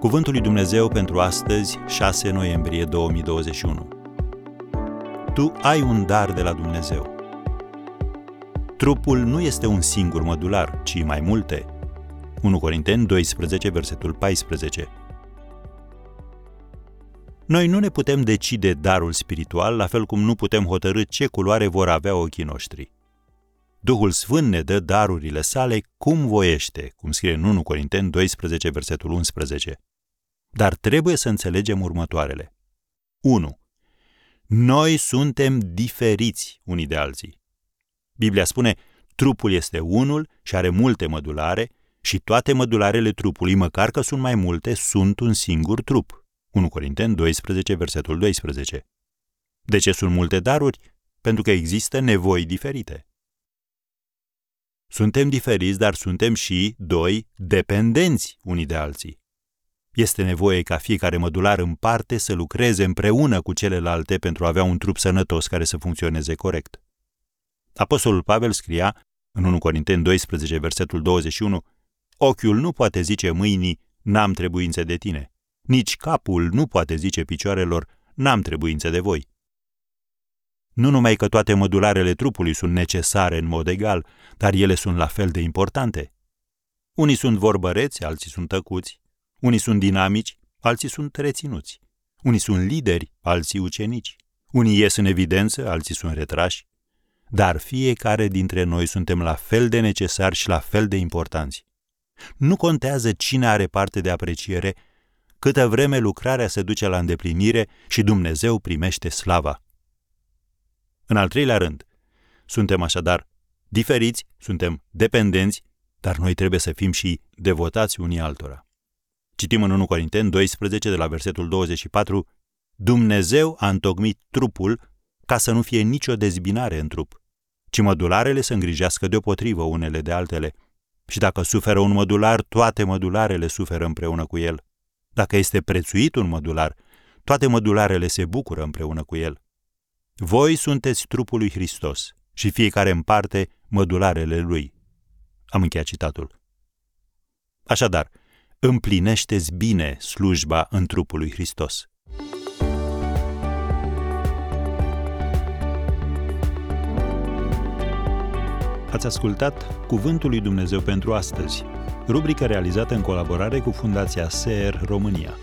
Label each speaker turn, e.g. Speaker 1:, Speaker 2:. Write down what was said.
Speaker 1: Cuvântul lui Dumnezeu pentru astăzi, 6 noiembrie 2021. Tu ai un dar de la Dumnezeu. Trupul nu este un singur mădular, ci mai multe. 1 Corinteni 12, versetul 14. Noi nu ne putem decide darul spiritual, la fel cum nu putem hotărâ ce culoare vor avea ochii noștri. Duhul Sfânt ne dă darurile sale cum voiește, cum scrie în 1 Corinteni 12, versetul 11. Dar trebuie să înțelegem următoarele. 1. Noi suntem diferiți unii de alții. Biblia spune, trupul este unul și are multe mădulare și toate mădularele trupului, măcar că sunt mai multe, sunt un singur trup. 1 Corinteni 12, versetul 12. De ce sunt multe daruri? Pentru că există nevoi diferite. Suntem diferiți, dar suntem și, doi, dependenți unii de alții. Este nevoie ca fiecare mădular în parte să lucreze împreună cu celelalte pentru a avea un trup sănătos care să funcționeze corect. Apostolul Pavel scria în 1 Corinteni 12, versetul 21, Ochiul nu poate zice mâinii, n-am trebuință de tine. Nici capul nu poate zice picioarelor, n-am trebuință de voi. Nu numai că toate modularele trupului sunt necesare în mod egal, dar ele sunt la fel de importante. Unii sunt vorbăreți, alții sunt tăcuți, unii sunt dinamici, alții sunt reținuți. Unii sunt lideri, alții ucenici. Unii ies în evidență, alții sunt retrași. Dar fiecare dintre noi suntem la fel de necesari și la fel de importanți. Nu contează cine are parte de apreciere, câtă vreme lucrarea se duce la îndeplinire și Dumnezeu primește slava. În al treilea rând, suntem așadar diferiți, suntem dependenți, dar noi trebuie să fim și devotați unii altora. Citim în 1 Corinteni 12, de la versetul 24, Dumnezeu a întocmit trupul ca să nu fie nicio dezbinare în trup, ci mădularele să îngrijească deopotrivă unele de altele. Și dacă suferă un mădular, toate mădularele suferă împreună cu el. Dacă este prețuit un mădular, toate mădularele se bucură împreună cu el. Voi sunteți trupul lui Hristos și fiecare în parte mădularele lui. Am încheiat citatul. Așadar, împlinește-ți bine slujba în trupul lui Hristos. Ați ascultat Cuvântul lui Dumnezeu pentru astăzi, rubrica realizată în colaborare cu Fundația SER România.